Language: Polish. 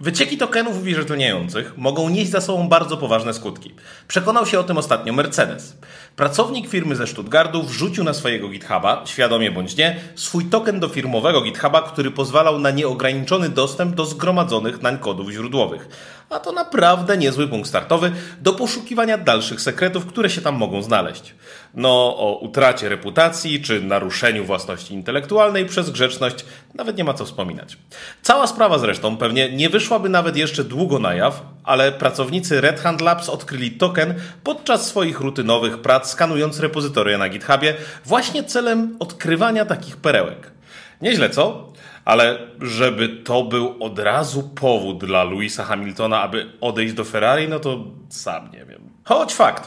Wycieki tokenów uwierzytelniających mogą nieść za sobą bardzo poważne skutki. Przekonał się o tym ostatnio Mercedes. Pracownik firmy ze Stuttgartu wrzucił na swojego GitHuba, świadomie bądź nie, swój token do firmowego GitHuba, który pozwalał na nieograniczony dostęp do zgromadzonych nań kodów źródłowych. A to naprawdę niezły punkt startowy do poszukiwania dalszych sekretów, które się tam mogą znaleźć. No, o utracie reputacji czy naruszeniu własności intelektualnej przez grzeczność nawet nie ma co wspominać. Cała sprawa zresztą pewnie nie wyszłaby nawet jeszcze długo na jaw, ale pracownicy Red Hand Labs odkryli token podczas swoich rutynowych prac skanując repozytoria na GitHubie właśnie celem odkrywania takich perełek. Nieźle co? Ale żeby to był od razu powód dla Louisa Hamiltona, aby odejść do Ferrari, no to sam nie wiem. Choć fakt,